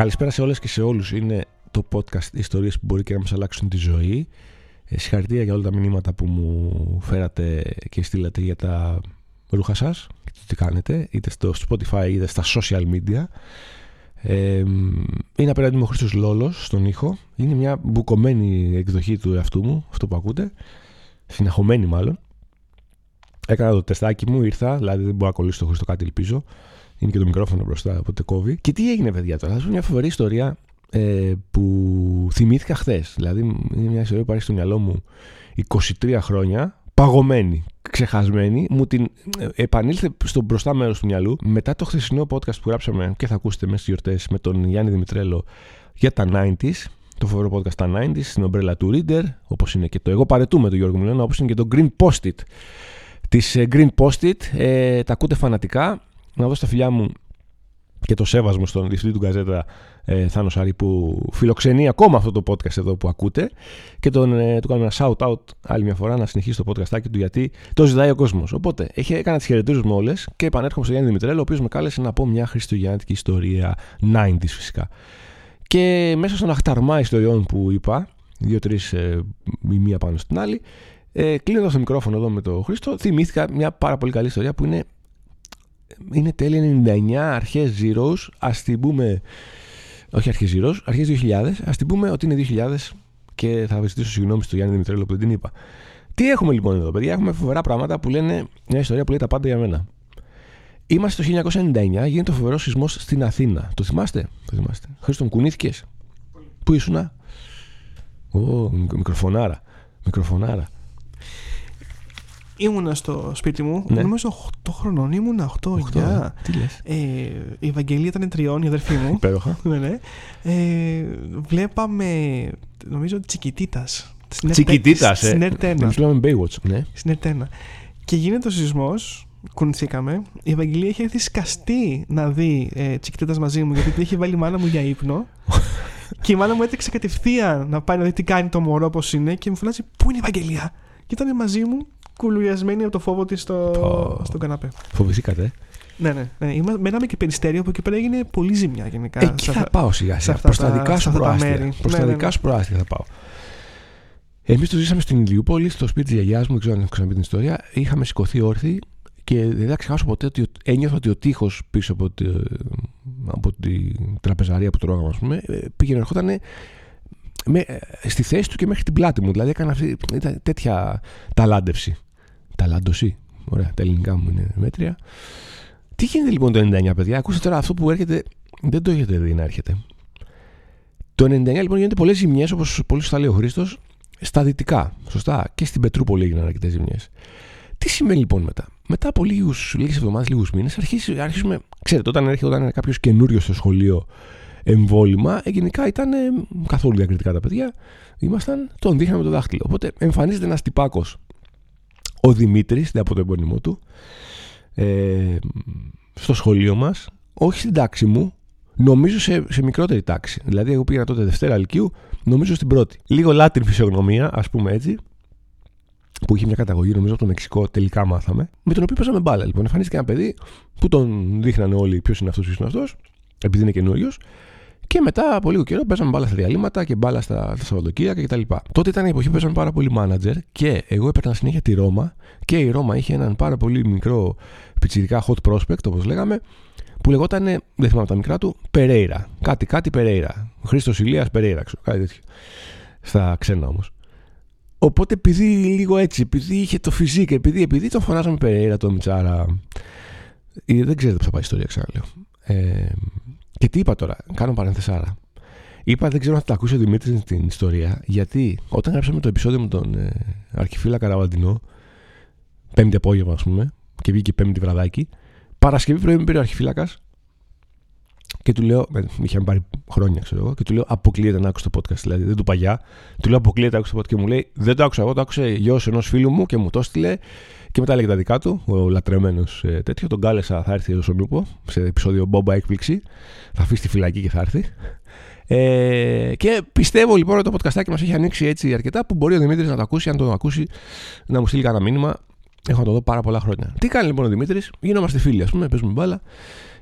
Καλησπέρα σε όλες και σε όλους. Είναι το podcast ιστορίες που μπορεί και να μας αλλάξουν τη ζωή. Ε, συγχαρητήρια για όλα τα μηνύματα που μου φέρατε και στείλατε για τα ρούχα σας και το τι κάνετε, είτε στο Spotify είτε στα social media. Ε, είναι απέναντι μου ο Χρήστος Λόλος στον ήχο. Είναι μια μπουκωμένη εκδοχή του εαυτού μου, αυτό που ακούτε. Συνεχωμένη μάλλον. Έκανα το τεστάκι μου, ήρθα, δηλαδή δεν μπορώ να κολλήσω το Χρήστο κάτι, ελπίζω. Είναι και το μικρόφωνο μπροστά, οπότε κόβει. Και τι έγινε, παιδιά, τώρα. Θα μια φοβερή ιστορία ε, που θυμήθηκα χθες. Δηλαδή, είναι μια ιστορία που υπάρχει στο μυαλό μου 23 χρόνια, παγωμένη, ξεχασμένη. Μου την ε, επανήλθε στο μπροστά μέρος του μυαλού μετά το χθεσινό podcast που γράψαμε και θα ακούσετε μέσα στις γιορτές με τον Γιάννη Δημητρέλο για τα 90s. Το φοβερό podcast τα 90s, στην ομπρέλα του Reader, όπως είναι και το Εγώ Παρετούμε του Γιώργου Μιλώνα, όπως είναι και το Green Post-it τη ε, Green Post-it. Ε, τα ακούτε φανατικά να δώσω τα φιλιά μου και το σέβασμο στον διευθυντή του Γκαζέτα ε, Θάνος Σάρη που φιλοξενεί ακόμα αυτό το podcast εδώ που ακούτε και τον, ε, του κάνω ένα shout out άλλη μια φορά να συνεχίσει το podcast του γιατί το ζητάει ο κόσμος. Οπότε έχει, έκανα τις χαιρετήρε μου όλες και επανέρχομαι στο Γιάννη Δημητρέλο ο οποίος με κάλεσε να πω μια χριστουγεννιάτικη ιστορία 90s φυσικά. Και μέσα στον αχταρμά ιστοριών που είπα, δύο-τρει ε, η μία πάνω στην άλλη, ε, κλείνοντας το μικρόφωνο εδώ με τον Χρήστο, θυμήθηκα μια πάρα πολύ καλή ιστορία που είναι είναι τέλη 99, αρχές Zeros, ας την πούμε, όχι αρχές Zeros, αρχές 2000, ας την πούμε ότι είναι 2000 και θα ζητήσω συγγνώμη στο Γιάννη Δημητρέλο που δεν την είπα. Τι έχουμε λοιπόν εδώ, παιδιά, έχουμε φοβερά πράγματα που λένε μια ιστορία που λέει τα πάντα για μένα. Είμαστε το 1999, γίνεται ο φοβερό σεισμός στην Αθήνα. Το θυμάστε, το θυμάστε. Χρήστον, κουνήθηκες; Πού ήσουνα, Ω, μικροφωνάρα. Μικροφωνάρα. Ήμουνα στο σπίτι μου, Ναι. νομίζω 8 χρονών, ήμουνα 8, 8, 9. τι λες; Ε, η Ευαγγελία ήταν τριών, η αδερφή μου. Υπέροχα. ναι, ναι. Ε, βλέπαμε, νομίζω, Τσικιτίτα. Τσικιτίτας, ε. Στην Ερτένα. Εμείς λέμε Baywatch. Ναι. Στην Ερτένα. Και γίνεται ο σεισμός, κουνηθήκαμε. Η Ευαγγελία είχε έρθει σκαστή να δει ε, Τσικιτίτα μαζί μου, γιατί την είχε βάλει η μάνα μου για ύπνο. και η μάνα μου έτρεξε κατευθείαν να πάει να δει τι κάνει το μωρό, πώς είναι, και μου φωνάζει Πού είναι η Ευαγγελία; Και ήταν μαζί μου, κουλουριασμένη από το φόβο της στο, Πω. στον καναπέ. Φοβηθήκατε. ε; Ναι, ναι. ναι. Είμα, μέναμε και περιστέριο που εκεί πέρα έγινε πολύ ζημιά γενικά. Εκεί σε θα αυτά- πάω σιγά σε σιγά. αυτά Προς τα τα- δικά σε σου αυτά τα προάστια. μέρη. Προς Ναι, τα ναι, δικά ναι. σου προάστια θα πάω. Εμείς το ζήσαμε στην Ηλιούπολη, στο σπίτι της γιαγιάς μου, δεν ξέρω αν έχω ξαναπεί την ιστορία. Είχαμε σηκωθεί όρθιοι και δεν θα ξεχάσω ποτέ ότι ο- ένιωθα ότι ο τείχος πίσω από, τη, από τη τραπεζαρία που τρώγαμε, ας πούμε, ε, πήγαινε ερχόταν με, ε, στη θέση του και μέχρι την πλάτη μου. Δηλαδή έκανα αυτή, ήταν τέτοια ταλάντευση. Ταλάντωση. Ωραία, τα ελληνικά μου είναι μέτρια. Τι γίνεται λοιπόν το 99, παιδιά; Ακούστε τώρα αυτό που έρχεται. Δεν το έχετε δει να έρχεται. Το 99 λοιπόν γίνονται πολλές ζημιές, όπως πολύ σωστά λέει ο Χρήστος, στα δυτικά. Σωστά. Και στην Πετρούπολη έγιναν αρκετές ζημιές. Τι σημαίνει λοιπόν μετά; Μετά από λίγες εβδομάδες, λίγους μήνες, αρχίζουμε. Ξέρετε, όταν έρχεται όταν κάποιος καινούριος στο σχολείο εμβόλυμα, ε, γενικά ήταν ε, καθόλου διακριτικά τα παιδιά. Ήμασταν, τον δείχναμε με το δάχτυλο. Οπότε εμφανίζεται ένας τυπάκος, ο Δημήτρης, δεν από το επώνυμό του, ε, στο σχολείο μας, όχι στην τάξη μου, νομίζω σε, σε μικρότερη τάξη. Δηλαδή, εγώ πήγα τότε Δευτέρα Λυκείου, νομίζω στην πρώτη. Λίγο λάτρη φυσιογνωμία, ας πούμε έτσι, που είχε μια καταγωγή, νομίζω από το Μεξικό, τελικά μάθαμε, με τον οποίο παίζαμε μπάλα. Λοιπόν, εμφανίστηκε ένα παιδί που τον δείχνανε όλοι ποιος είναι αυτός, ποιος είναι αυτός, επειδή είναι καινούριος. Και μετά από λίγο καιρό παίζαμε μπάλα στα διαλύματα και μπάλα στα, στα Σαββατοκύριακα κτλ. Τότε ήταν η εποχή που παίζαμε πάρα πολύ μάνατζερ και εγώ έπαιρνα συνέχεια τη Ρώμα και η Ρώμα είχε έναν πάρα πολύ μικρό πιτσιρικά hot prospect, όπως λέγαμε, που λεγόταν, δεν θυμάμαι τα μικρά του, Περέιρα. Κάτι, κάτι Περέιρα. Χρήστος Ηλίας Περέιρα, ξέρω, κάτι τέτοιο. Στα ξένα όμως. Οπότε επειδή λίγο έτσι, επειδή είχε το φυσικό, επειδή, επειδή τον φωνάζαμε Περέιρα, το Μιτσάρα. Ε, Δεν ξέρετε πώς θα πάει η ιστορία, ξαναλέω. Ε, και τι είπα τώρα, κάνω παρένθεσάρα. Είπα, δεν ξέρω αν θα τα ακούσει ο Δημήτρης την ιστορία, γιατί όταν γράψαμε το επεισόδιο με τον ε, Αρχιφύλλα Καραβαντινό, Πέμπτη απόγευμα, ας πούμε, και βγήκε Πέμπτη βραδάκι, Παρασκευή πρωί με πήρε ο Αρχιφύλακας και του λέω, με είχαμε πάρει χρόνια, ξέρω εγώ, και του λέω: Αποκλείεται να άκουσε το podcast. Δηλαδή, δεν του παγιά. Του λέω: Αποκλείεται να άκουσε το podcast. Και μου λέει: Δεν το άκουσα εγώ, το άκουσε γιος ενός φίλου μου και μου το έστειλε. Και μετά έλεγε τα δικά του, ο λατρεμένος ε, τέτοιο. Τον κάλεσα, θα έρθει εδώ στον Νούπο, σε επεισόδιο Μπόμπα Έκπληξη. Θα αφήσει τη φυλακή και θα έρθει. Ε, και πιστεύω λοιπόν ότι το podcastάκι μας έχει ανοίξει έτσι αρκετά που μπορεί ο Δημήτρης να το ακούσει. Αν το ακούσει, να μου στείλει κανένα μήνυμα. Έχω να το δω πάρα πολλά χρόνια. Τι κάνει λοιπόν ο Δημήτρης, γινόμαστε φίλοι, ας πούμε, παίζουμε μπάλα.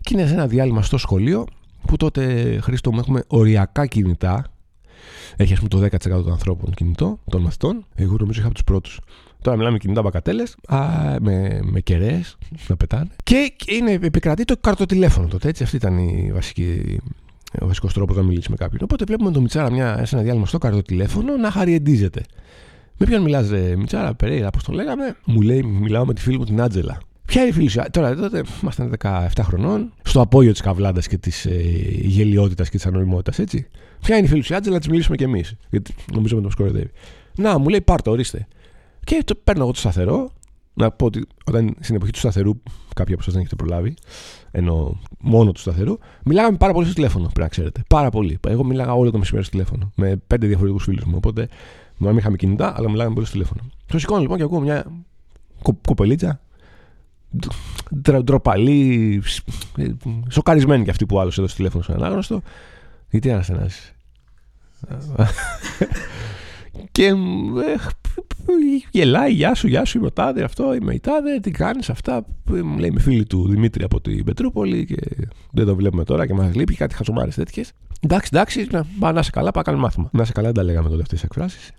Και είναι σε ένα διάλειμμα στο σχολείο που τότε Χρήστο μου έχουμε οριακά κινητά. Έχει ας πούμε το 10% των ανθρώπων κινητό, των μαθητών. Εγώ νομίζω είχα από τους πρώτους. Τώρα μιλάμε κινητά μπακατέλες, με, με κεραίες να πετάνε. Και είναι, επικρατεί το καρτοτηλέφωνο τότε. Έτσι, αυτή ήταν η βασική, ο βασικός τρόπος να μιλήσεις με κάποιον. Οπότε βλέπουμε τον Μιτσάρα μια, σε ένα διάλειμμα στο καρτοτηλέφωνο να χαριεντίζεται. Με ποιον μιλάς, Μιτσάρα, Περέιρα, πώς το λέγαμε. Μου λέει, μιλάω με τη φίλη μου την Άτζελα. Ποια είναι η φίλη σου, τώρα τότε ήμασταν 17 χρονών, στο απόγειο της καβλάντας και της ε, γελιότητας και της ανοημότητα, έτσι. Ποια είναι η φίλη σου, Άτζελα, να της μιλήσουμε κι εμείς. Γιατί νομίζω με το σκορδεύει. Να, μου λέει, πάρτο, ορίστε. Και το παίρνω εγώ το σταθερό. Να πω ότι όταν στην εποχή του σταθερού, κάποιοι από εσάς δεν έχετε προλάβει, ενώ μόνο του σταθερού, μιλάγαμε πάρα πολύ στο τηλέφωνο, πρέπει να ξέρετε. Πάρα πολύ. Εγώ μιλάγα όλο το μεσημέρι στο τηλέφωνο με πέντε διαφορετικούς φίλους μου. Οπότε, μην είχαμε κινητά, αλλά μιλάγαμε πολύ στο τηλέφωνο. Το σηκώνω λοιπόν και ακούω μια κοπελίτσα, ντροπαλή, σοκαρισμένη κι αυτή που άλλος έδωσε τηλέφωνο στον ανάγνωστο. Γιατί αναστενάζει. και ε, γελάει, γεια σου, γεια σου, είμαι ο Τάδε, αυτό, είμαι η Τάδε, τι κάνεις αυτά. Μου λέει, είμαι φίλη του Δημήτρη από την Πετρούπολη και δεν το βλέπουμε τώρα και μας λείπει κάτι χαζομάρες τέτοιες. Εντάξει, εντάξει, να, να 'σαι καλά, πάμε για μάθημα. Να 'σαι καλά, δεν τα λέγαμε τότε αυτές τις εκφράσεις.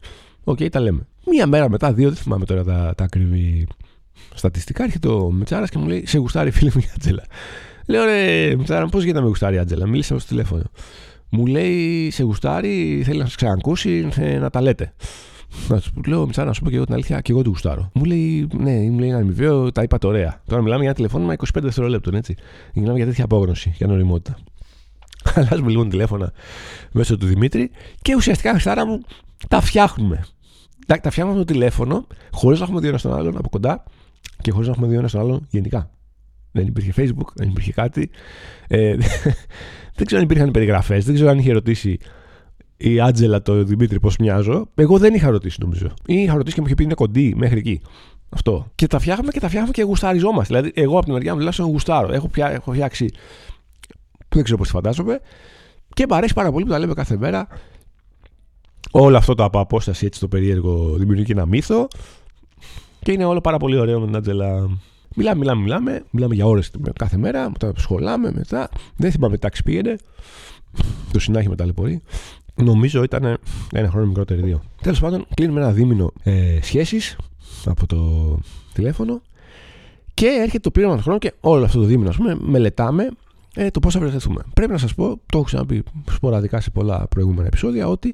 OK, okay, τα λέμε. Μία μέρα μετά, δύο, δεν θυμάμαι τώρα τα, τα ακριβή στατιστικά, έρχεται ο Μετσάρα και μου λέει: Σε γουστάρει, φίλη μου η Άντζελα. Λέω ρε, Μετσάρα, πώς γίνεται να με γουστάρει η Άτζελα. Μίλησα στο τηλέφωνο. Μου λέει: Σε γουστάρει, θέλει να σας ξανακούσει, ε, να τα λέτε. Να τους λέω, Μιτσά, να σου πω και εγώ την αλήθεια, και εγώ του γουστάρω. Μου λέει, Ναι, μου λέει ένα αμοιβαίο, τα είπατε ωραία. Τώρα μιλάμε για ένα τηλεφώνημα 25 δευτερολέπτων, έτσι. Μιλάμε για τέτοια απόγνωση, για νοημότητα. Αλλάζουμε λίγο τηλέφωνα μέσω του Δημήτρη και ουσιαστικά χαστάρα μου τα φτιάχνουμε. Τα, τα φτιάχνουμε το τηλέφωνο χωρίς να έχουμε δει ένας τον άλλον από κοντά και χωρίς να έχουμε δει ένας τον άλλον γενικά. Δεν υπήρχε Facebook, δεν υπήρχε κάτι. Ε, δεν ξέρω αν υπήρχαν περιγραφές, δεν ξέρω αν είχε ρωτήσει η Άτζελα το Δημήτρη πώς μοιάζω. Εγώ δεν είχα ρωτήσει νομίζω. Ή είχα ρωτήσει και μου είχε πει είναι κοντή μέχρι εκεί. Αυτό. Και τα φτιάχνουμε και τα φτιάχνουμε και γουσταριζόμαστε. Δηλαδή, εγώ από την μεριά μου τουλάχιστον γουστάρω. Έχω, πια, έχω φτιάξει. Δεν ξέρω πώς τη φαντάζομαι. Και μου αρέσει πάρα πολύ που τα λέμε κάθε μέρα. Όλο αυτό το από απόσταση έτσι το περίεργο δημιουργεί και ένα μύθο. Και είναι όλο πάρα πολύ ωραίο με την Άτζελα. Μιλάμε, μιλάμε, μιλάμε. Μιλάμε για ώρες κάθε μέρα. Τα σχολάμε μετά. Δεν θυμάμαι τάξη πήγαινε. Το συνάχη με ταλαιπωρεί. Νομίζω ήταν ένα χρόνο μικρότερη δύο. Τέλος πάντων, κλείνουμε ένα δίμηνο ε, σχέσεις από το τηλέφωνο και έρχεται το πλήρωμα του χρόνου και όλο αυτό το δίμηνο, ας πούμε, μελετάμε ε, το πώς θα βρεθούμε. Πρέπει να σας πω, το έχω ξαναπεί σποραδικά σε πολλά προηγούμενα επεισόδια, ότι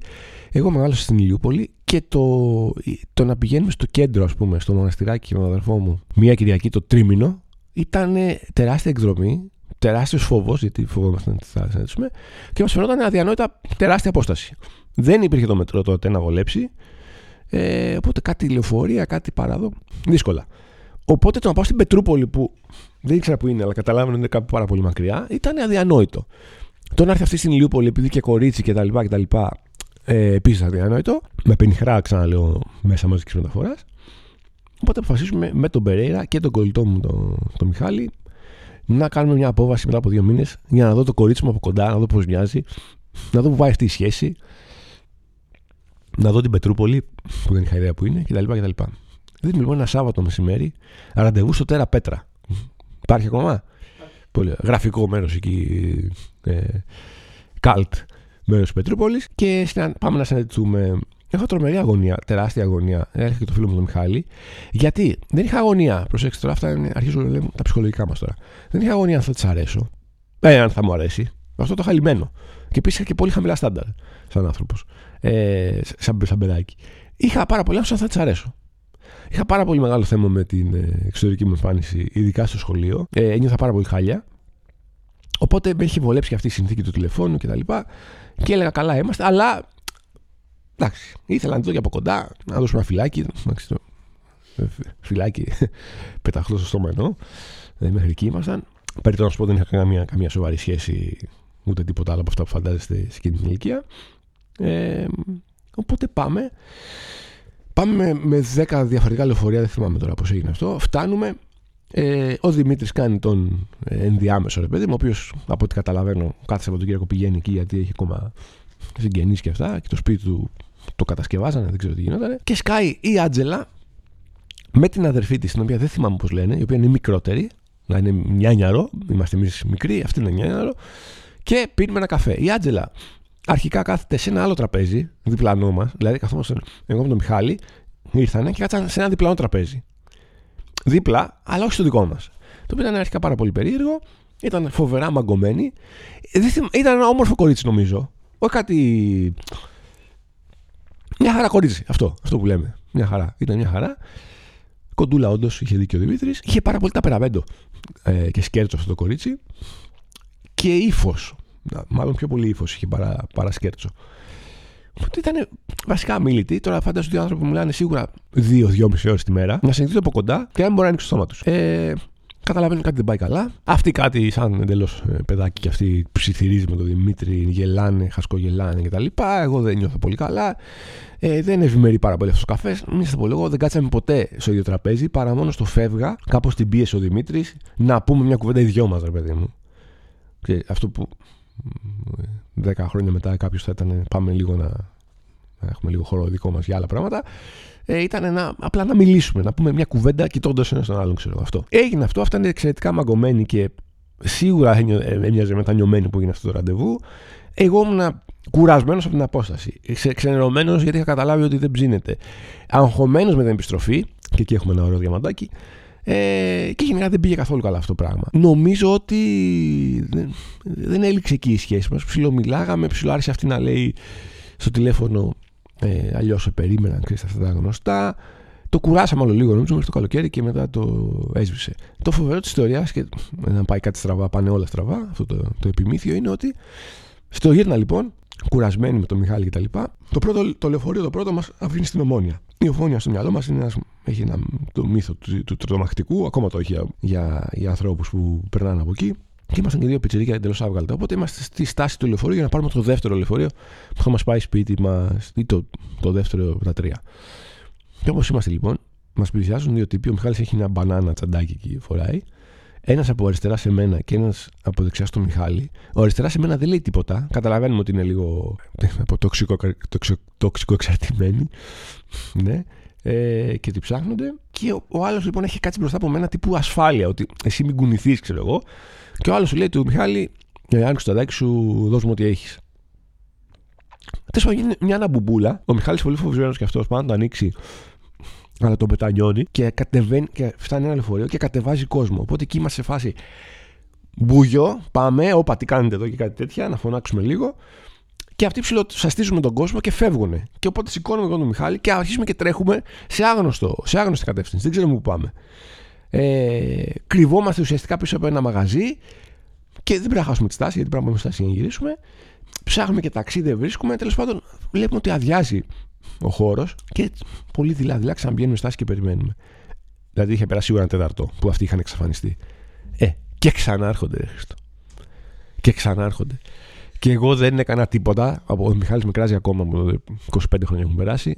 εγώ μεγάλωσα στην Ηλιούπολη και το, το να πηγαίνουμε στο κέντρο, ας πούμε, στο μοναστηράκι με τον αδερφό μου, μία Κυριακή το τρίμηνο, ήταν τεράστια εκδρομή τεράστιος φόβος, γιατί φοβόμαστε να θα συναντήσουμε, και μας φαινόταν αδιανόητα τεράστια απόσταση. Δεν υπήρχε το μετρό τότε να βολέψει. Ε, οπότε κάτι λεωφορεία, κάτι παράδο. Δύσκολα. Οπότε το να πάω στην Πετρούπολη που δεν ήξερα που είναι, αλλά καταλάβαινε ότι είναι κάπου πάρα πολύ μακριά, ήταν αδιανόητο. Το να έρθει αυτή στην Ηλιούπολη επειδή και κορίτσι κτλ. κτλ ε, Επίσης αδιανόητο. Με πενιχρά, ξαναλέω, μέσα μαζικής μεταφοράς. Οπότε αποφασίσουμε με τον Περέιρα και τον κολλητό μου, τον, τον Μιχάλη, να κάνουμε μια απόβαση μετά από δύο μήνες για να δω το κορίτσι μου από κοντά, να δω πώς μοιάζει, να δω που πάει αυτή η σχέση, να δω την Πετρούπολη, που δεν είχα ιδέα που είναι, κτλ. κτλ. Δίνουμε λοιπόν ένα Σάββατο μεσημέρι ραντεβού στο Τέρα Πέτρα. Υπάρχει ακόμα; Πολύ γραφικό μέρος εκεί. Ε, καλτ μέρος της Πετρούπολης. Και πάμε να συναντηθούμε Έχω τρομερή αγωνία, τεράστια αγωνία. Έρχεται και το φίλο μου τον Μιχάλη. Γιατί δεν είχα αγωνία. Προσέξτε τώρα, αυτά είναι, αρχίζω να λέμε τα ψυχολογικά μας τώρα. Δεν είχα αγωνία αν θα της αρέσω. Ε, αν θα μου αρέσει. Αυτό το χαλιμένο. Και επίσης είχα και πολύ χαμηλά στάνταρ σαν άνθρωπος. Ε, σαν, σαν παιδάκι. Είχα πάρα πολύ αν θα της αρέσω. Είχα πάρα πολύ μεγάλο θέμα με την ε, εξωτερική μου εμφάνιση, ειδικά στο σχολείο. Ε, ένιωθα πάρα πολύ χάλια. Οπότε με έχει βολέψει και αυτή η συνθήκη του τηλεφώνου κτλ. Και, και έλεγα καλά είμαστε, αλλά Εντάξει, ήθελα να το δω και από κοντά, να δώσω ένα φυλάκι. Εντάξει, το, φυλάκι, πεταχτό στο στόμα εννοώ. Δηλαδή μέχρι εκεί ήμασταν. Περί να σου πω δεν είχα καμία, καμία σοβαρή σχέση ούτε τίποτα άλλο από αυτά που φαντάζεστε σε εκείνη την ηλικία. Ε, οπότε πάμε. Πάμε με, με 10 διαφορετικά λεωφορεία, δεν θυμάμαι τώρα πώς έγινε αυτό. Φτάνουμε. Ε, ο Δημήτρης κάνει τον ε, ενδιάμεσο ρε παιδί μου, ο οποίος από ό,τι καταλαβαίνω κάθε Σαββατοκύριακο πηγαίνει εκεί γιατί έχει ακόμα συγγενείς και αυτά και το σπίτι του το κατασκευάζανε, δεν ξέρω τι γινόταν. Και σκάει η Άτζελα με την αδερφή της, την οποία δεν θυμάμαι πώς λένε, η οποία είναι μικρότερη, να είναι νιάνιαρο, είμαστε εμείς μικροί, αυτή είναι νιάνιαρο, και πίνουμε ένα καφέ. Η Άντζελα αρχικά κάθεται σε ένα άλλο τραπέζι, διπλανό μας, δηλαδή καθόμαστε εγώ με τον Μιχάλη, ήρθανε και κάτσαν σε ένα διπλανό τραπέζι. Δίπλα, αλλά όχι στο δικό μας. Το οποίο ήταν αρχικά πάρα πολύ περίεργο, ήταν φοβερά μαγκωμένη. Ήταν ένα όμορφο κορίτσι, νομίζω. Όχι κάτι. Μια χαρά κορίτσι. Αυτό, αυτό που λέμε. Μια χαρά. Ήταν μια χαρά. Κοντούλα, όντως, είχε δίκιο ο Δημήτρης. Είχε πάρα πολύ ταπεραβέντο ε, και σκέρτσο αυτό το κορίτσι. Και ύφος. Μάλλον πιο πολύ ύφος είχε παρά, παρά σκέρτσο. Οπότε ήταν βασικά αμήλυτοι. Τώρα φαντάζομαι ότι οι άνθρωποι μιλάνε σίγουρα 2-2,5 ώρες τη μέρα. Να συνεχίσουν από κοντά και να μην μπορεί να ανοίξει το στόμα τους. Ε, καταλαβαίνουν κάτι δεν πάει καλά. Αυτοί κάτι σαν εντελώς ε, παιδάκι και αυτοί ψιθυρίζει με τον Δημήτρη, γελάνε, χασκογελάνε κτλ. Εγώ δεν νιώθω πολύ καλά. Ε, δεν ευημερεί πάρα πολύ αυτός ο καφές. Μην σας πω λίγο, δεν κάτσαμε ποτέ στο ίδιο τραπέζι παρά μόνο στο φεύγα, κάπως την πίεση ο Δημήτρης, να πούμε μια κουβέντα οι δυο μας, ρε παιδί μου. Και αυτό που 10 χρόνια μετά κάποιος θα ήταν πάμε λίγο να, να έχουμε λίγο χώρο δικό μας για άλλα πράγματα ε, ήταν να, απλά να μιλήσουμε, να πούμε μια κουβέντα κοιτώντας ένα τον άλλον, ξέρω αυτό. Έγινε αυτό, αυτά είναι εξαιρετικά μαγκωμένη και σίγουρα έμοιαζε μετανιωμένη που έγινε αυτό το ραντεβού. Εγώ ήμουν κουρασμένος από την απόσταση. Ξε, ξενερωμένος γιατί είχα καταλάβει ότι δεν ψήνεται. Αγχωμένος με την επιστροφή, και εκεί έχουμε ένα ωραίο διαμαντάκι. Ε, και γενικά δεν πήγε καθόλου καλά αυτό το πράγμα. Νομίζω ότι δεν, δεν έληξε εκεί η σχέση μας. Ψιλομιλάγαμε, ψιλοάρχισε αυτή να λέει στο τηλέφωνο ε, Αλλιώς σε περίμεναν, ξέρεις αυτά τα γνωστά. Το κουράσαμε όλο λίγο νομίζω μέχρι το καλοκαίρι και μετά το έσβησε. Το φοβερό της ιστορίας, και να πάει κάτι στραβά, πάνε όλα στραβά, αυτό το, το επιμήθειο είναι ότι στο γύρνα λοιπόν, κουρασμένοι με τον Μιχάλη κτλ., το, πρώτο, το λεωφορείο το πρώτο μας αφήνει στην ομόνια. Η ομόνια στο μυαλό μας έχει ένα, το μύθο του, του, τρομακτικού, ακόμα το έχει για, για, για ανθρώπους που περνάνε από εκεί. Και ήμασταν και δύο πιτσερίκια εντελώς άβγαλτα. Οπότε είμαστε στη στάση του λεωφορείου για να πάρουμε το δεύτερο λεωφορείο που θα μας πάει σπίτι μας, ή το, το δεύτερο από τα τρία. Και όπως είμαστε λοιπόν, μας πλησιάζουν δύο τύποι. Ο Μιχάλης έχει ένα μπανάνα τσαντάκι εκεί φοράει. Ένας από αριστερά σε μένα και ένας από δεξιά στο Μιχάλη. Ο αριστερά σε μένα δεν λέει τίποτα. Καταλαβαίνουμε ότι είναι λίγο από τοξικό, τοξικό, τοξικό εξαρτημένη. Ναι. Ε, και τη ψάχνονται. Και ο, ο άλλος λοιπόν έχει κάτσει μπροστά από μένα τύπου ασφάλεια. Ότι εσύ μην κουνηθείς, ξέρω εγώ. Και ο άλλος σου λέει του Μιχάλη, ε, άνοιξε το ταδάκι σου, δώσ' μου ό,τι έχεις. Τέλος πάντων, γίνει μια αναμπουμπούλα. Ο Μιχάλης πολύ φοβισμένος και αυτός πάνω να το ανοίξει, αλλά τον πετανιώνει και κατεβαίνει και φτάνει ένα λεωφορείο και κατεβάζει κόσμο. Οπότε εκεί είμαστε σε φάση μπουγιό, πάμε, όπα τι κάνετε εδώ και κάτι τέτοια, να φωνάξουμε λίγο. Και αυτοί ψηλοσαστίζουν τον κόσμο και φεύγουν. Και οπότε σηκώνουμε εγώ τον Μιχάλη και αρχίζουμε και τρέχουμε σε, άγνωστο, σε άγνωστη κατεύθυνση. Δεν ξέρουμε πού πάμε. Ε, κρυβόμαστε ουσιαστικά πίσω από ένα μαγαζί και δεν πρέπει να χάσουμε τη στάση γιατί πρέπει να πάμε στη στάση για να γυρίσουμε. Ψάχνουμε και ταξί, δεν βρίσκουμε. Τέλος πάντων, βλέπουμε ότι αδειάζει ο χώρος και πολύ δειλά, δειλά ξαναμπαίνουμε στάση και περιμένουμε. Δηλαδή είχε περάσει σίγουρα ένα τέταρτο που αυτοί είχαν εξαφανιστεί. Ε, και ξανάρχονται, ρε Χριστό. Και ξανάρχονται. Και εγώ δεν έκανα τίποτα. Ο Μιχάλης με κράζει ακόμα από 25 χρόνια έχουν περάσει.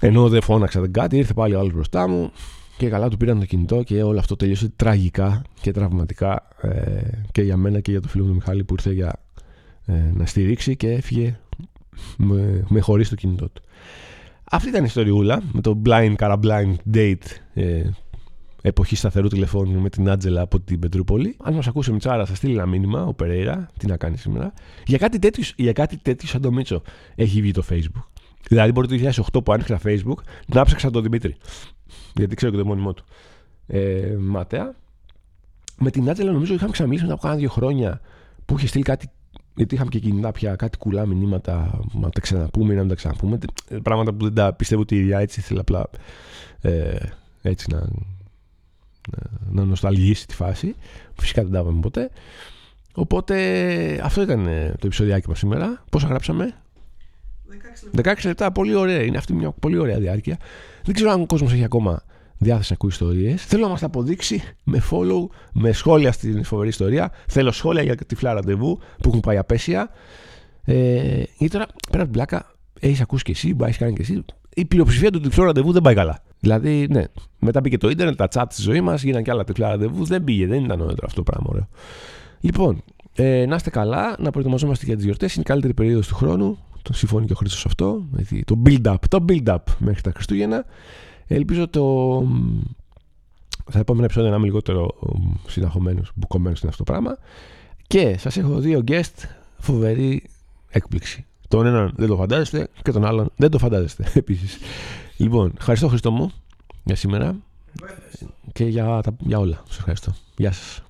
Ενώ δεν φώναξα δεν κάτι, ήρθε πάλι ο άλλος μπροστά μου. Και καλά του πήραν το κινητό και όλο αυτό τελείωσε τραγικά και τραυματικά ε, και για μένα και για το φίλο μου τον Μιχάλη που ήρθε για ε, να στηρίξει και έφυγε με, με χωρίς το κινητό του. Αυτή ήταν η ιστοριούλα με το blind cara blind date ε, εποχή σταθερού τηλεφώνου με την Άτζελα από την Πετρούπολη. Αν μας ακούσει ο Μιτσάρα, θα στείλει ένα μήνυμα, ο Περέιρα, τι να κάνει σήμερα. Για κάτι τέτοιο, για κάτι τέτοιο σαν το Μίτσο έχει βγει το Facebook. Δηλαδή, μπορεί το 2008 που άνοιξα Facebook να ψάξα τον Δημήτρη. Γιατί ξέρω και το μόνιμό του. Ε, ματέα. Με την Άτζελα νομίζω είχαμε ξαναμιλήσει μετά από κάνα δύο χρόνια που είχε στείλει κάτι. Γιατί είχαμε και κινητά πια κάτι κουλά μηνύματα να τα ξαναπούμε ή να μην τα ξαναπούμε. Πράγματα που δεν τα πιστεύω ότι η ίδια έτσι ήθελε απλά ε, έτσι να, να νοσταλγήσει τη φάση. Φυσικά δεν τα είπαμε ποτέ. Οπότε αυτό ήταν το επεισοδιάκι μας σήμερα. Πόσα γράψαμε; 16 λεπτά, πολύ ωραία. Είναι αυτή μια πολύ ωραία διάρκεια. Δεν ξέρω αν ο κόσμος έχει ακόμα διάθεση να ακούει ιστορίες. Θέλω να μας τα αποδείξει με follow, με σχόλια στην φοβερή ιστορία. Θέλω σχόλια για τυφλά ραντεβού που έχουν πάει απέσια. Ε, ή τώρα πέρα από την πλάκα, έχεις ακούσει κι εσύ, μπορεί κάνει κι εσύ. Η πλειοψηφία του τυφλού ραντεβού δεν πάει καλά. Δηλαδή, ναι, μετά μπήκε το ίντερνετ, τα chat στη ζωή μας, γίνανε και άλλα τυφλά ραντεβού. Δεν πήγε, δεν ήταν ωραίο αυτό το πράγμα ωραίο. Λοιπόν, ε, να είστε καλά, να προετοιμαζόμαστε για τις γιορτές. Είναι η καλύτερη περίοδος του χρόνου. Το συμφωνεί και ο Χρήστος αυτό. Το build-up, το build-up μέχρι τα Χριστούγεννα. Ελπίζω το... Θα επόμενο επεισόδιο να είμαι λιγότερο συναχωμένος, μπουκωμένος στην αυτό το πράγμα. Και σας έχω δύο guest φοβερή έκπληξη. Τον έναν δεν το φαντάζεστε και τον άλλον δεν το φαντάζεστε επίσης. Λοιπόν, ευχαριστώ Χριστό μου για σήμερα και για, τα, για όλα. Σας ευχαριστώ. Γεια σας.